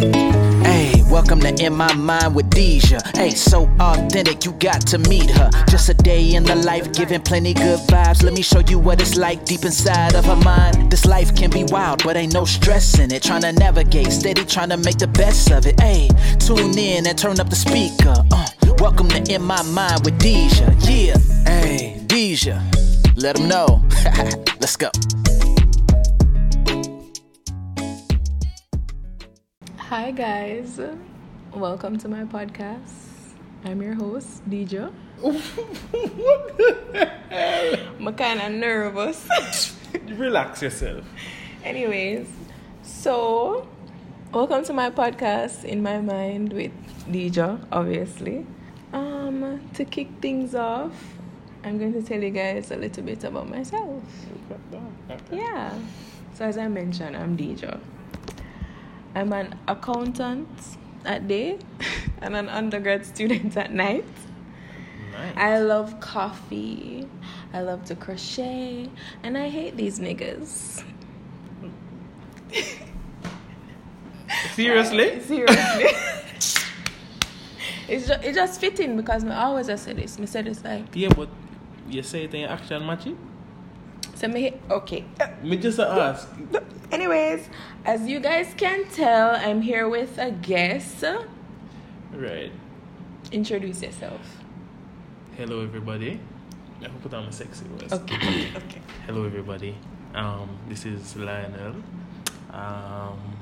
Hey, welcome to In My Mind with Deja. Hey, so authentic, you got to meet her. Just a day in the life, giving plenty good vibes. Let me show you what it's like deep inside of her mind. This life can be wild, but ain't no stress in it. Trying to navigate, steady trying to make the best of it. Hey, tune in and turn up the speaker. Uh, welcome to In My Mind with Deja. Yeah, hey, Deja. Let them know. Let's go. Hi guys, welcome to my podcast. I'm your host, Deja. I'm kind of nervous. Relax yourself. Anyways, so welcome to my podcast, In My Mind with Deja, obviously. Um, to kick things off, I'm going to tell you guys a little bit about myself. Yeah. So as I mentioned, I'm Deja. I'm an accountant at day and an undergrad student at night. Nice. I love coffee. I love to crochet, and I hate these niggas. Seriously? Seriously. it's just, it just fitting because I always I say this. Me say this like Yeah, but you say it in action match so me okay. Me just ask. Anyways, as you guys can tell, I'm here with a guest. Right. Introduce yourself. Hello everybody. I hope put on my sexy voice. Okay. okay. Hello everybody. Um, this is Lionel. Um,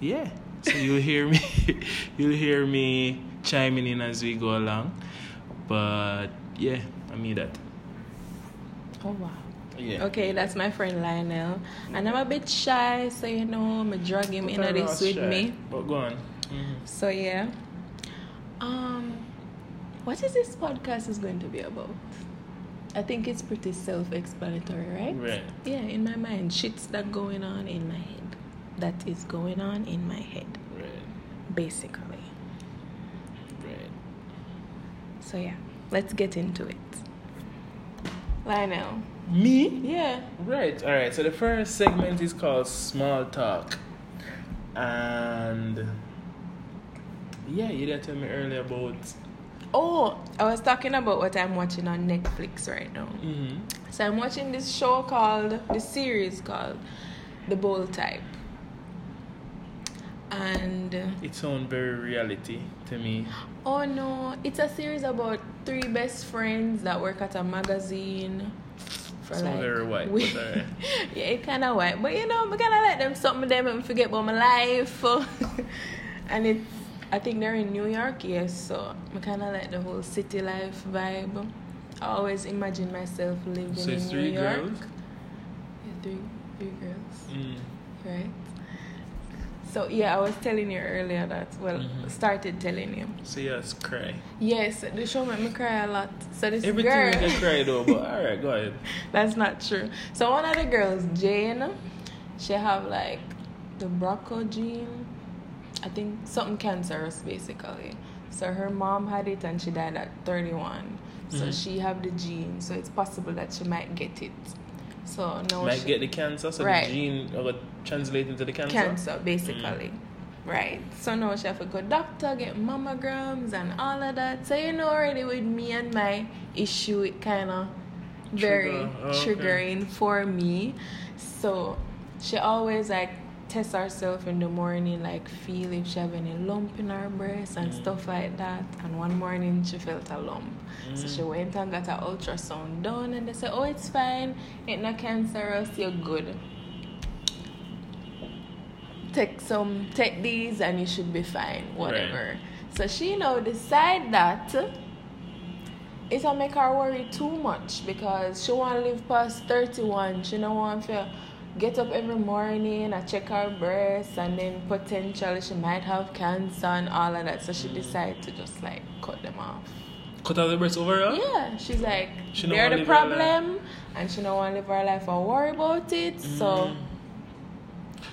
yeah. So you'll hear me. you'll hear me chiming in as we go along. But yeah, I mean that. Oh wow. Yeah. Okay, that's my friend Lionel. And I'm a bit shy, so you know, I'm drag him Put into her this with shy. me. But go on. Mhm. So yeah. Um what is this podcast is going to be about? I think it's pretty self explanatory, right? Right. Yeah, in my mind. Shit's that going on in my head. That is going on in my head. Right. Basically. Right. So yeah, let's get into it. Lionel. Me? Yeah. Right, all right. So the first segment is called Small Talk. And yeah, you did tell me earlier about. Oh, I was talking about what I'm watching on Netflix right now. hmm So I'm watching this show called, this series called The Bold Type. And It sounds very reality to me. oh no, it's a series about three best friends that work at a magazine. For Sound very white, we- yeah, it kind of white, but you know, I kind of let them something them and forget about my life. and it's, I think they're in New York, yes. So I kind of like the whole city life vibe. I always imagine myself living So in New three York. girls? Yeah, three, three girls, Mm. right? So yeah, I was telling you earlier that. Well, Mhm. started telling you. So yes, cry. Yes, the show made me cry a lot. So this Everything girl, we can cry though, but all right, go ahead. that's not true. So one of the girls, Jane, she have like the BRCA gene. I think something cancerous basically. So her mom had it and she died at 31. So Mhm. she have the gene. So it's possible that she might get it. So no, Might get the cancer, so Right. the gene will translate into the cancer. cancer basically. Mm. Right. So now she have to go doctor, get mammograms and all of that. So you know already with me and my issue it kinda very Trigger, okay. triggering for me. So she always like test herself in the morning, like feel if she have any lump in her breast and Mm. stuff like that. And one morning she felt a lump. So Mm. she went and got her ultrasound done and they said, Oh it's fine, it's not cancerous, you're good take some take these and you should be fine whatever so she now decide that it'll make her worry too much because she want to live past 31 she don't want to get up every morning and check her breasts and then potentially she might have cancer and all of that so she decided to just like cut them off Cut out the breast overall? yeah she's like She they're the live her life. problem and she don't want to live her life or worry about it so Mm.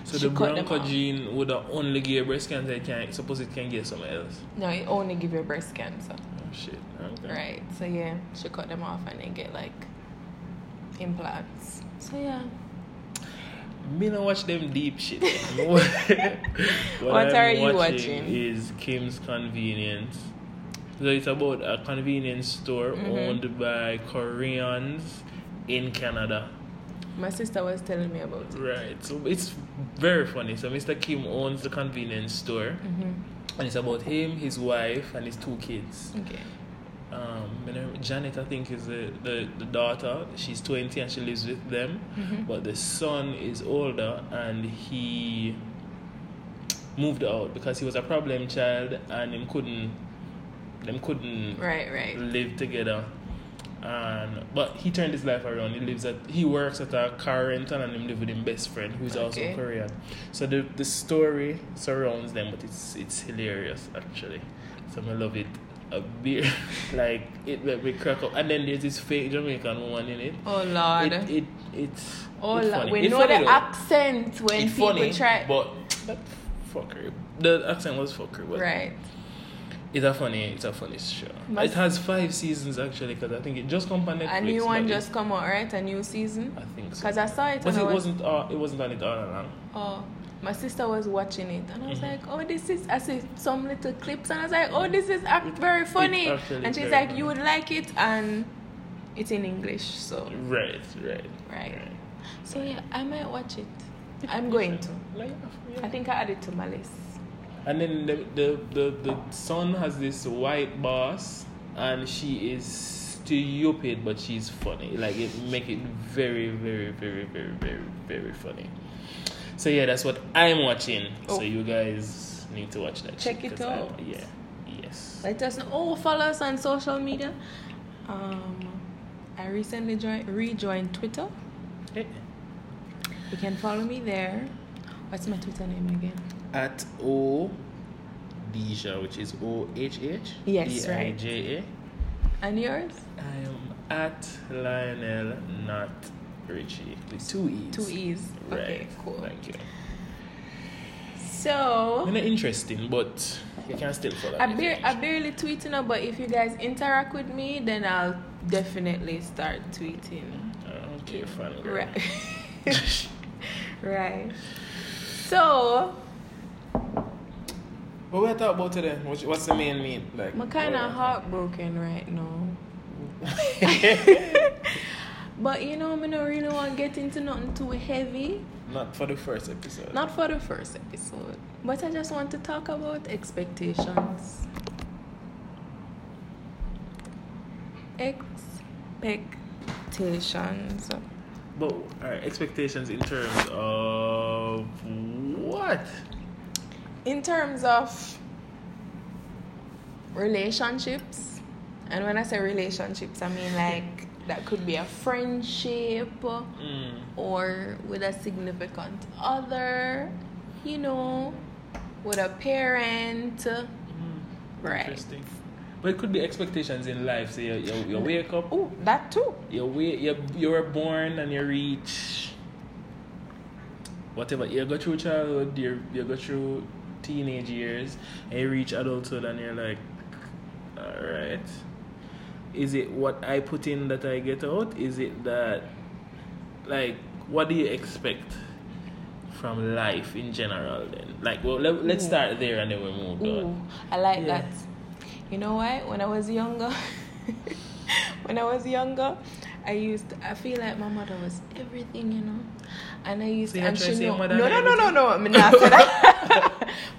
So She the them gene would only give breast cancer. It can suppose it can get somewhere else. no it only give you breast cancer Oh shit. Okay. Right. So yeah, she cut them off and then get like implants. So yeah. Me not watch them deep shit. what What I'm are you watching? Is Kim's Convenience. So it's about a convenience store Mm-hmm. owned by Koreans in Canada. My sister was telling me about it. Right. So it's very funny. So Mr. Kim owns the convenience store. Mm-hmm. And it's about him, his wife, and his two kids. Okay. Um, Janet, I think, is the, the, the daughter. She's 20 and she lives with them. Mhm. But the son is older and he moved out because he was a problem child and him couldn't them couldn't Right, right. live together. And but he turned his life around. He lives at he works at a car rental and him live with his best friend who's also Korean. So the the story surrounds them, but it's it's hilarious actually. So I love it. A beer like it made me crack up. And then there's this fake Jamaican woman in it. Oh Lord. It, it it's oh it's Lord. funny. We It's know funny the though. accent when It's people funny, try. but that fucker. The accent was fucker, but right. it's a funny, it's a funny show. Must- it has five seasons actually, because I think it just come on Netflix. A new one but it- just come out, right? A new season. I think so. Because I saw it. But it was, wasn't. Uh, it wasn't on it all along. Oh, my sister was watching it, and I was Mhm. like, "Oh, this is." I see some little clips, and I was like, "Oh, this is act very funny." And she's like, funny. "You would like it," and it's in English, so Right, right, right. So yeah, I might watch it. I'm going to. Like, I think I added to my list. And then the, the the the son has this white boss, and she is stupid, but she's funny. Like it make it very, very, very, very, very, very funny. So yeah, that's what I'm watching. Oh. So you guys need to watch that. Check it 'cause I- out. yeah. Yes. Let us know. Oh, follow us on social media. Um, I recently joined rejoined Twitter. Eh. You can follow me there. What's my Twitter name again? At O Deja, which is O H H Yes, right. D I J A. And yours? I am at Lionel, not Richie. With two E's. Two E's. Right. Okay, cool. Thank you. So Not interesting, but you can still follow I, bar- I barely tweet now, but if you guys interact with me, then I'll definitely start tweeting. Oh, okay, fun girl. Right. right. So What we talk about today? What's, what's the main mean? Like, I'm kind of heartbroken right now. But you know, I don't really want to get into nothing too heavy. Not for the first episode. Not for the first episode. But I just want to talk about expectations. Expectations. But our expectations in terms of what? In terms of relationships, and when I say relationships, I mean like that could be a friendship Mm. or with a significant other, you know, with a parent. Right. Interesting. But it could be expectations in life. So you, you, you wake up, Oh, that too. you wait, you you were born and you reach whatever you go through childhood, you you go through teenage years, and you reach adulthood, and you're like, all right, is it what I put in that I get out? Is it that, like, what do you expect? From life in general, then, like, well, let, let's Ooh. start there and then we move Ooh, on. I like Yeah. that. You know why? When I was younger, when I was younger, I used. To, I feel like my mother was everything, you know. And I used So to, and she say knew. No, had no, no, no, no. I'm not that.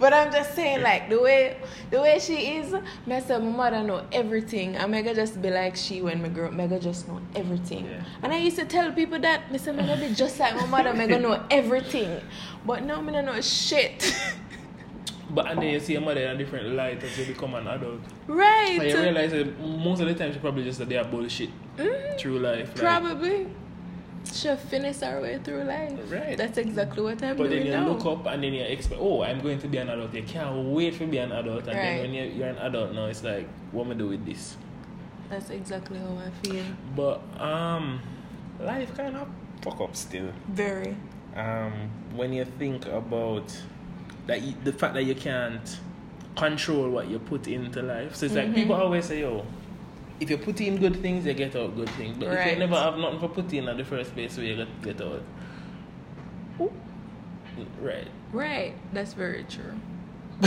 But I'm just saying, like the way the way she is. Me say my mother know everything. And mega just be like she when me grow. up, Mega just know everything. Yeah. And I used to tell people that. Me say mega be just like my mother. Mega know everything. But now me don't know shit. But and then you see your mother in a different light as you become an adult. right. So you realize that most of the time she probably just that they are bullshit Mm, through life. like- Probably. she'll finish our way through life. Right. That's exactly what I'm but doing. But then you now. look up and then you expect, oh, I'm going to be an adult. You can't wait to be an adult. And right. then when you're, you're an adult now, it's like, what am I do with this? That's exactly how I feel. But um, life kind of fuck up still. Very. Um, when you think about that, you, the fact that you can't control what you put into life. So it's mm-hmm. like people always say, oh if you put in good things, you get out good things. But if you never have nothing for put in at the first place, where you get, get out. Ooh. Right. Right, that's very true.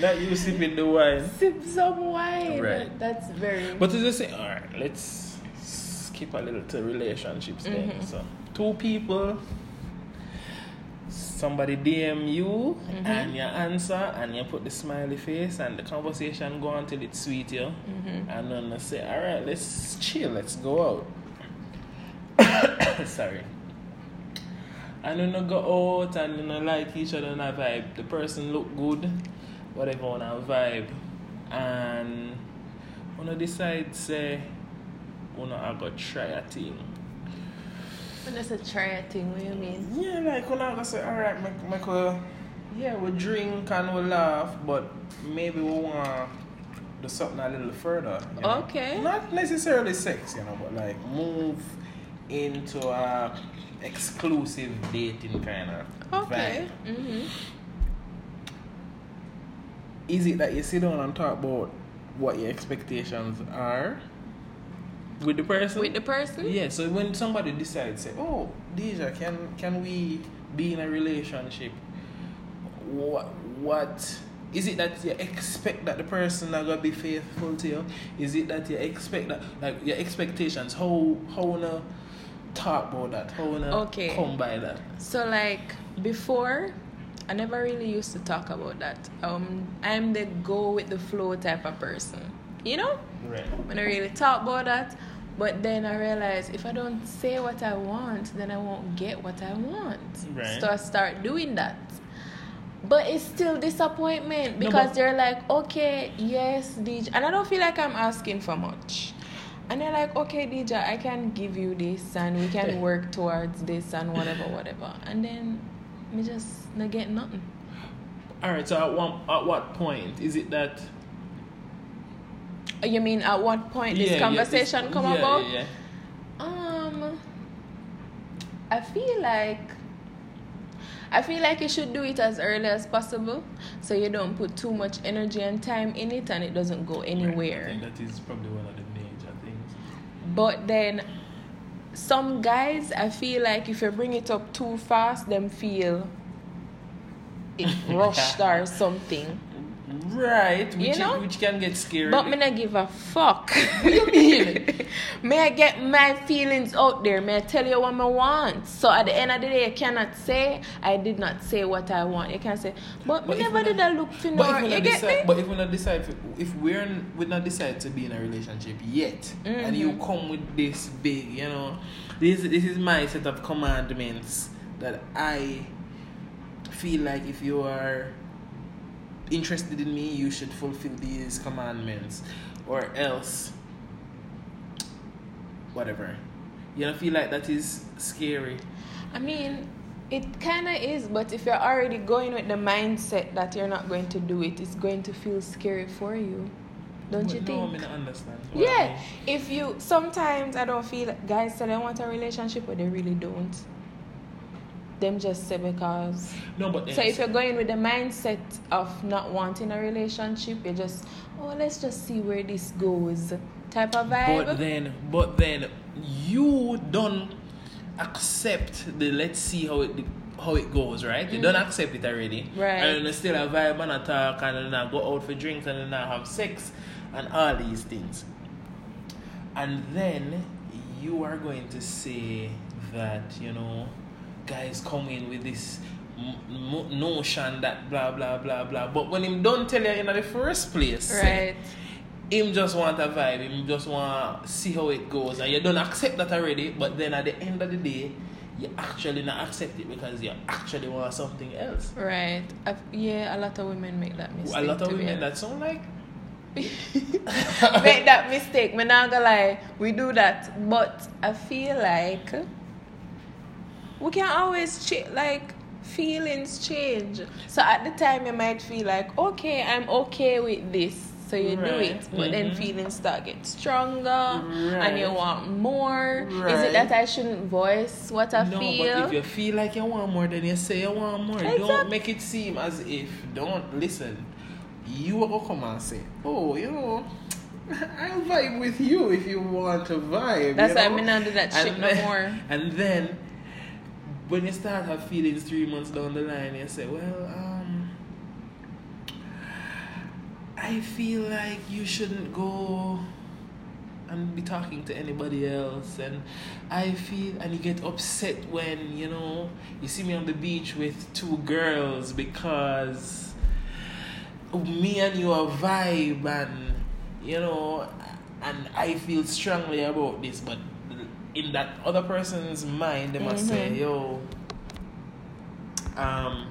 Not you sipping the wine. Sip some wine. Right. That's very. But it's just say, all right, let's skip a little to relationships then. Mhm. So, two people, somebody DM you, Mhm. and you answer, and you put the smiley face, and the conversation go on till it's sweet, you. Mhm. And then I say, all right, let's chill, let's go out. Sorry. And then I go out and then I like each other and I vibe. The person look good, whatever on a vibe. And when I decide say, when I go try a thing. When it's a try thing, what you mean? Yeah, like when I say, all right, make, make a, yeah, we drink and we laugh, but maybe we want to do something a little further. you know? Okay. Not necessarily sex, you know, but like move into a exclusive dating kind of Okay. vibe. Mm-hmm. Is it that you sit down and talk about what your expectations are with the person? With the person? Yeah, so when somebody decides, say, "Oh, Deja, can can we be in a relationship?" What what is it that you expect that the person are gonna be faithful to you? Is it that you expect that like your expectations? How how wanna talk about that? How wanna Okay. come by that? So like before, I never really used to talk about that. Um, I'm the go with the flow type of person. You know, Right. when I really talk about that. But then I realized if I don't say what I want, then I won't get what I want. Right. So I start doing that. But it's still disappointment No, because but- they're like, okay, yes, DJ. And I don't feel like I'm asking for much. And they're like, okay, DJ, I can give you this and we can work towards this and whatever, whatever. And then me just not get nothing. All right. So at one at what point is it that You mean at what point Yeah, this yeah, conversation this- come yeah, about? Yeah, yeah. Um, I feel like I feel like you should do it as early as possible, so you don't put too much energy and time in it, and it doesn't go Right. I anywhere. think that is probably one of the major things. But then, some guys, I feel like if you bring it up too fast, them feel it rushed or something. Right, which, You know? which can get scary. But me not give a fuck. What you mean? May I get my feelings out there? May I tell you what I want? So at the end of the day, you cannot say I did not say what I want. You can say, but, But never did I look for But if we You not get decide, me? but if we not decide, if, we're we not decide to be in a relationship yet, and you Mhm. come with this big, you know, this this is my set of commandments that I feel like if you are interested in me, you should fulfill these commandments, or else, whatever. You don't feel like that is scary. I mean, it kind of is, but if you're already going with the mindset that you're not going to do it, it's going to feel scary for you. Don't But you no, think? I mean, I understand. what I Yeah, mean. if you sometimes I don't feel guys say they want a relationship, but they really don't. Them just say because. No, but So if you're going with the mindset of not wanting a relationship, you're just oh let's just see where this goes type of vibe. But then, but then, you don't accept the let's see how it how it goes, right? You don't accept it already, Mm. Right. And then still a vibe and a talk, and then I go out for drinks, and then I have sex, and all these things. And then you are going to say that you know, guys come in with this m- notion that blah blah blah blah. But when him don't tell you in the first place, right. him just want a vibe, him just want to see how it goes, and you don't accept that already. But then at the end of the day, you actually not accept it because you actually want something else. Right. I've, yeah, a lot of women make that mistake. a lot of women that sound like make that mistake. Me not gonna lie, we do that, but I feel like we can always ch- like feelings change. So at the time, you might feel like, okay, I'm okay with this. So you do it, but then Mhm. feelings start get stronger, and you want more. Is it that I shouldn't voice what I feel no, feel? but if you feel like you want more, then you say you want more. Exact- Don't make it seem as if don't listen. You will come and say, oh, you know. I'll vibe with you if you want to vibe. That's you why know? me not do that shit And no then- more. And then when you start have feelings three months down the line, you say, well, um, I feel like you shouldn't go and be talking to anybody else and I feel and you get upset when you know you see me on the beach with two girls because me and you are vibe and you know and I feel strongly about this but in that other person's mind they must say Mhm. yo um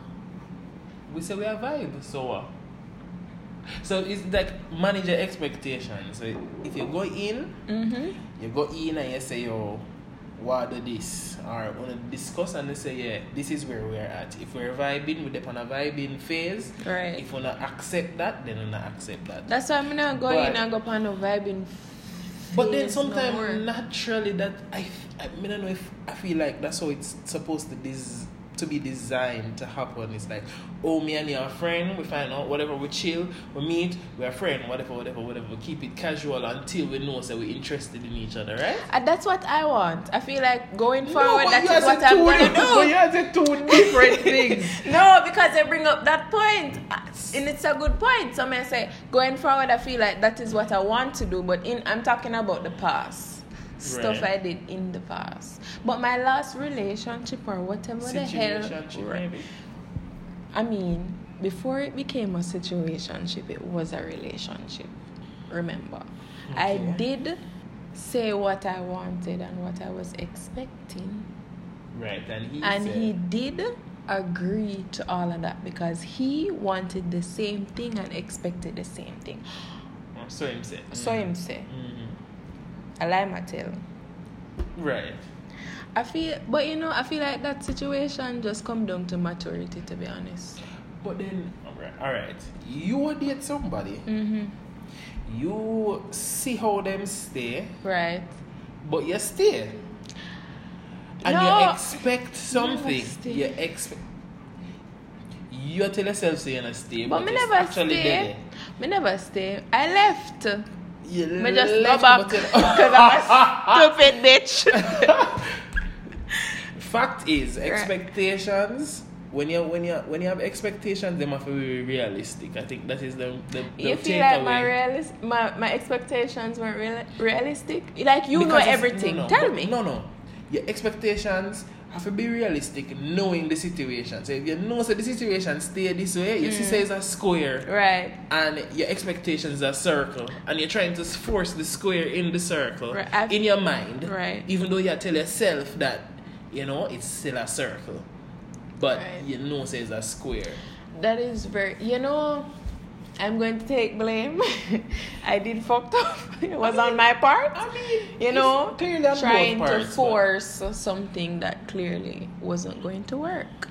we say we are vibe so what so it's like manage your expectations. So if you go in, Mm-hmm. you go in and you say, yo, what do this? Or want to discuss and they say, yeah, this is where we're at. If we're vibing, we're on a vibing phase. Right. If we not accept that, then we not accept that. That's why I'm not go in and go on a vibing. But then no sometimes more. naturally that I, I mean, I don't know if I feel like that's how it's supposed to des- to be designed to happen. It's like, oh, me and your friend. We find out whatever we chill, we meet, we're a friend, whatever, whatever, whatever. We keep it casual until we know that we're interested in each other, right? And that's what I want. I feel like going forward, but that you is have what I'm two going to different- But you do. have said two different things. No, because they bring up that point. Uh, and it's a good point. So I say, going forward, I feel like that is what I want to do. But in I'm talking about the past. Stuff Right. I did in the past. But my last relationship or whatever the hell. Maybe. I mean, before it became a situationship, it was a relationship. Remember, I did say what I wanted and what I was expecting, Right, and he and said, he did agree to all of that because he wanted the same thing and expected the same thing. So him said. So him say, Mhm. My tell. Right. I feel, but you know, I feel like that situation just come down to maturity, to be honest. But then, alright, alright. You date somebody, Mm-hmm. you see how them stay, Right. but you stay. And No. you expect something. You expect. You tell yourself so you're gonna stay, But but, me never actually stay. Me never stay. I left. You Me just go back because I'm a stupid bitch. Fact is, expectations. When you when you when you have expectations, they must be realistic. I think that is the the, the you feel like my takeaway. realis- my my expectations weren't real- realistic? Like you know Because it's- everything. no, no, Tell me. No, no. Your expectations have to be realistic, knowing the situation. So if you know so the situation stay this way, you Mm. see say it's a square, Right. and your expectations are a circle, and you're trying to force the square in the circle Right, in your mind, Right. even though you tell yourself that you know it's still a circle, but Right. you know say it's a square. That is very. You know, I'm going to take blame. I did fucked up. it was on my part. I mean, you know, trying to parts, but- force something that clearly wasn't going to work.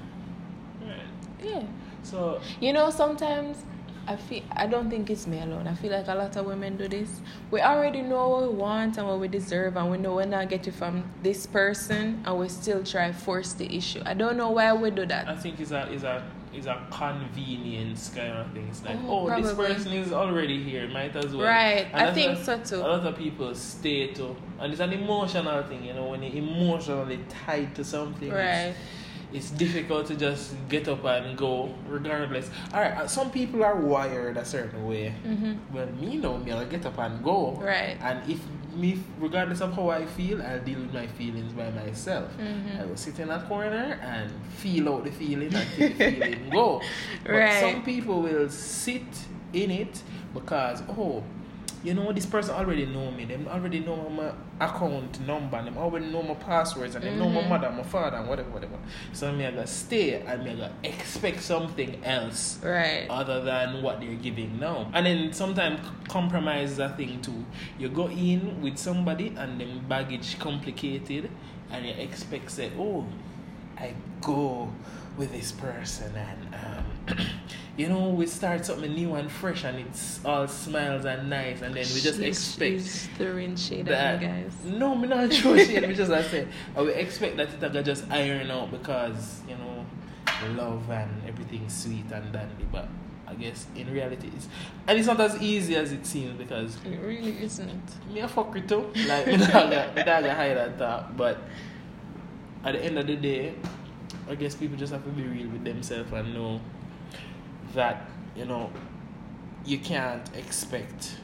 Right. Yeah. So You know, sometimes I feel I don't think it's me alone. I feel like a lot of women do this. We already know what we want and what we deserve, and we know we're not getting from this person, and we still try force the issue. I don't know why we do that. I think it's a is a is a convenience kind of thing. It's like, Oh, oh, this person is already here, might as well. Right, And I think so too. A lot of people stay to, and it's an emotional thing. You know, when you're emotionally tied to something, it's- Right. It's, difficult to just get up and go, regardless. All right, uh, some people are wired a certain way. Mhm. Well, me know me, I'll get up and go. Right. And if me, regardless of how I feel, I'll deal with my feelings by myself. Mhm. I will sit in a corner and feel out the feeling until the feeling go. But Right. some people will sit in it because oh, you know this person already know me. Them already know my account number. Them already know my passwords and they know my Mhm. mother, my father, and whatever, whatever. So me I gotta stay and me I gotta expect something else Right. other than what they're giving now. And then sometimes compromise is a thing too. You go in with somebody and then baggage complicated and you expect say, oh, I go with this person and um, you know we start something new and fresh and it's all smiles and nice and then we just She's- expect she's throwing shade that at guys. no, me not sure shit. me just I say I will expect that it will just iron out because you know love and everything's sweet and dandy, but I guess in reality it's and it's not as easy as it seems because It really isn't. me a fuck with too. Like me me dog hide that talk, but at the end of the day, I guess people just have to be real with themselves and know that you know you can't expect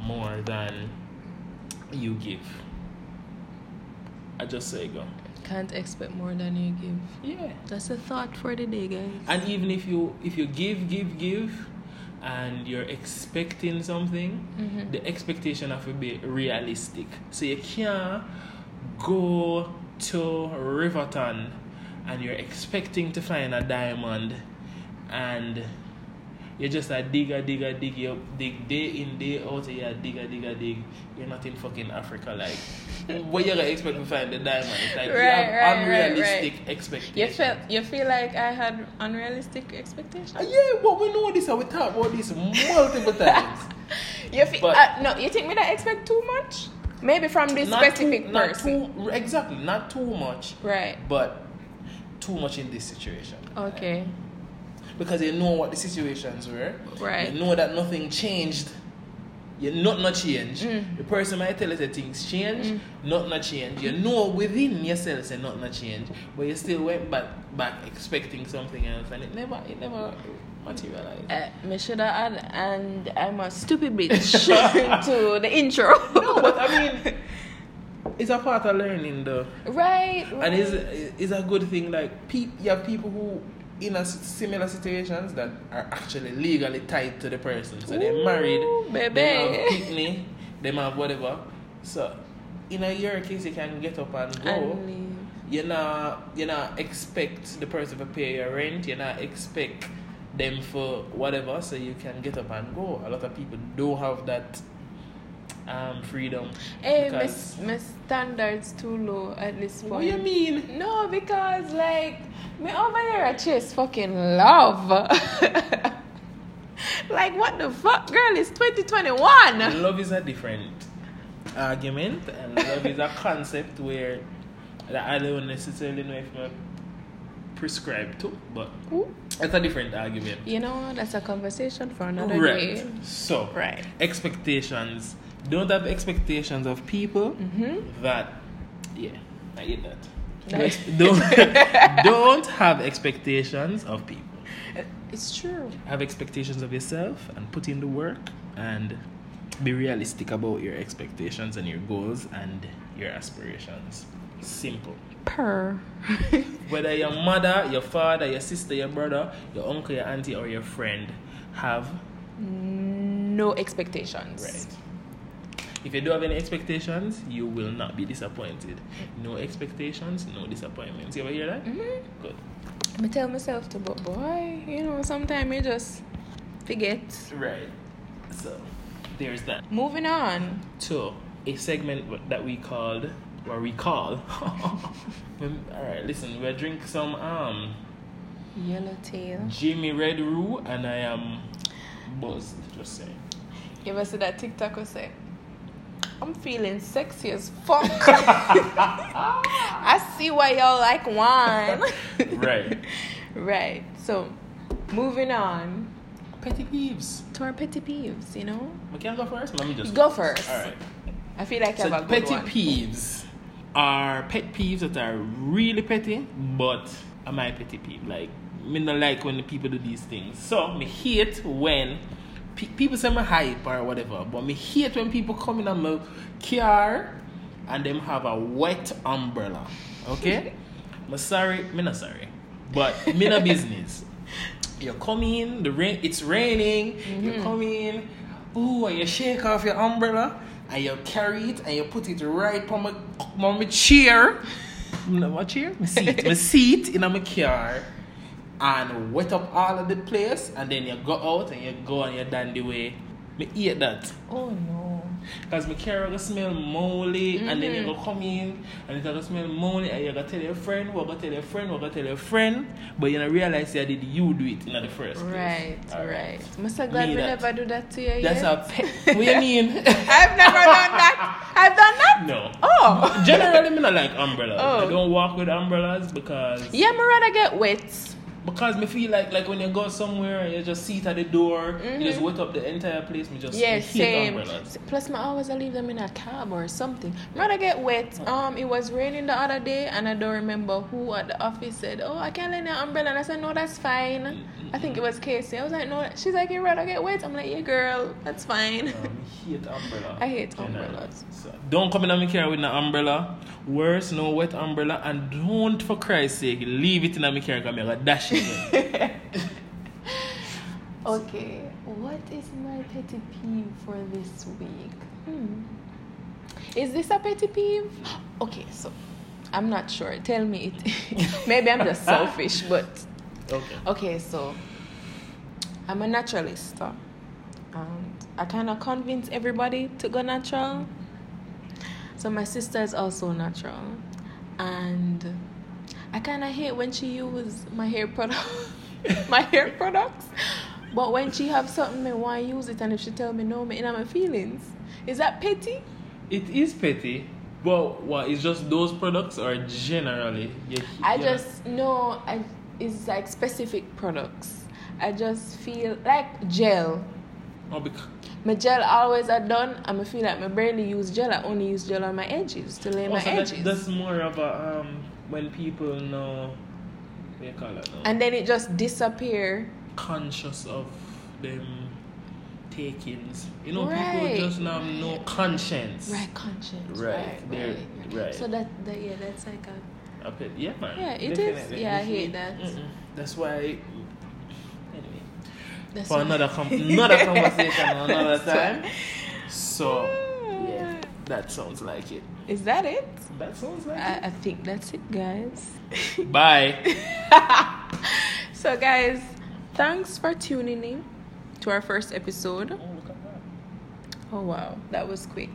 more than you give. I just say go. Can't expect more than you give. Yeah. That's a thought for the day, guys. And even if you if you give, give, give and you're expecting something, Mhm. the expectation have to be realistic. So you can't go to Riverton and you're expecting to find a diamond and you're just a digger, digger, dig, you dig day in, day out, you're a digger, digger, dig. You're not in fucking Africa. Like, what you gonna expect to find the diamond? It's like you have right, right, unrealistic right. expectations. You felt you feel like I had unrealistic expectations. Uh, Yeah, but we know this and we talk about this multiple times. You feel But- uh, no? You think me that expect too much? Maybe from this specific too, not person. too, exactly, not too much, Right. but too much in this situation. Okay. Because you know what the situations were. Right. You know that nothing changed. You not not change. Mm. The person might tell you that things change, Mm. not not change. You know within yourself say not not change, but you still went back back expecting something else, and it never it never materialized. Uh, me should add, and I'm a stupid bitch to the intro. no, but I mean, it's a part of learning though. right. and it's, it's a good thing like pe- you have people who in a similar situations that are actually legally tied to the person. So they're married baby. they have picnic they have whatever. So in a your case you can get up and go. And you not you not expect the person to pay your rent. You not expect them for whatever. So you can get up and go. A lot of people don't have that um freedom Hey, my, my standards too low at this point. what do you mean No, because like me over here I chase fucking love. like what the fuck, girl? It's 2021. love is a different argument, and love is a concept where I don't necessarily know if I prescribe to, but Ooh. it's a different argument. You know, that's a conversation for another Right. day. So, Right. expectations. Don't have expectations of people Mm-hmm. that, yeah, I get that. Nice. don't, don't have expectations of people. It's true. Have expectations of yourself and put in the work and be realistic about your expectations and your goals and your aspirations. Simple. Per. Whether your mother, your father, your sister, your brother, your uncle, your auntie, or your friend have no expectations. right. If you don't have any expectations, you will not be disappointed. No expectations, no disappointments. You ever hear that? Mm-hmm. Good. I tell myself to, but boy, you know, sometimes you just forget. Right. So, there's that. Moving on. to a segment that we called or we call all right listen we're drink some um Yellowtail. jimmy red Roo, and i am buzzed just saying You ever see that TikTok or say, I'm feeling sexy as fuck. I see why y'all like wine. right right. So, moving on petty peeves to our petty peeves, you know? we can go first let me just Go first. all right I feel like I so have a good petty one. peeves are pet peeves that are really petty but are my petty peeve like me not like when the people do these things so me hate when people say me hype or whatever but me hate when people come in on my car and them have a wet umbrella. Okay? Me sorry me not sorry but me no business. You come in the rain it's raining you mm-hmm. come in ooh and you shake off your umbrella and you carry it and you put it right on my, on my chair. No, my chair? My seat. My seat in my car and wet up all of the place and then you go out and you go on your dandy way me eat that Oh no. because my car gonna smell moldy and then you go mm-hmm. come in and it's gonna smell moldy and you gonna tell your friend, what gonna tell your friend, what gonna tell your friend, but you don't realize that did you do it in the first place. Right, Alright. right. Mr. God Me will that. never do that to you That's yet. a pet. what you mean? I've never done that. I've done that? no. Oh. Generally, me not like umbrellas. Oh. I don't walk with umbrellas because Yeah, me rather get wet. Because me feel like like when you go somewhere and you just sit at the door, you just Mhm. wet up the entire place. Me just Yeah, me same. umbrellas. Plus, I always I leave them in a cab or something. Rather get wet. Um, it was raining the other day, and I don't remember who at the office said, "Oh, I can't lend you an umbrella." And I said, "No, that's fine." I think it was Casey. I was like, "No." She's like, "You rather get wet?" I'm like, "Yeah, girl, that's fine." Um, hate umbrella. I hate umbrellas. So, don't come in on my car with an umbrella. Worse, no wet umbrella. And don't, for Christ's sake, leave it in my car because I'm to dash it. Okay, what is my petty peeve for this week? Hmm. Is this a petty peeve? Okay, so I'm not sure. Tell me it. Maybe I'm just selfish, but okay. okay, so I'm a naturalist, and I kind of convince everybody to go natural. So my sister is also natural, and I kind of hate when she use my hair product, my hair products. But when she have something, me want to use it, and if she tell me no, me in my feelings. Is that petty? It is petty. But what, it's just those products or generally? You, I you- just know I it's like specific products. I just feel like gel. Oh, because, My gel always are done. and I feel like I barely use gel. I only use gel on my edges to lay my also, edges. that, that's more of a, um, when people know, do call it now? and then it just disappear. conscious of them takings. You know, Right. people just now have no conscience. Right, conscience. Right, Right, right, right. So that, that yeah, that's like a A bit, yeah, man. Yeah, it is. Definitely. Yeah, I hate that. Mm-mm. That's why. Anyway, that's for another com- another conversation another time. So yeah, that sounds like it. Is that it? That sounds like I, I think that's it, guys. Bye. So, guys, thanks for tuning in to our first episode. Oh, look at that. Oh wow, that was quick.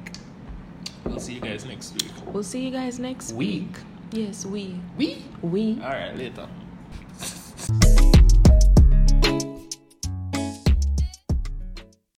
We'll see you guys next week. We'll see you guys next We? week. Yes, we. We? We. All right, later.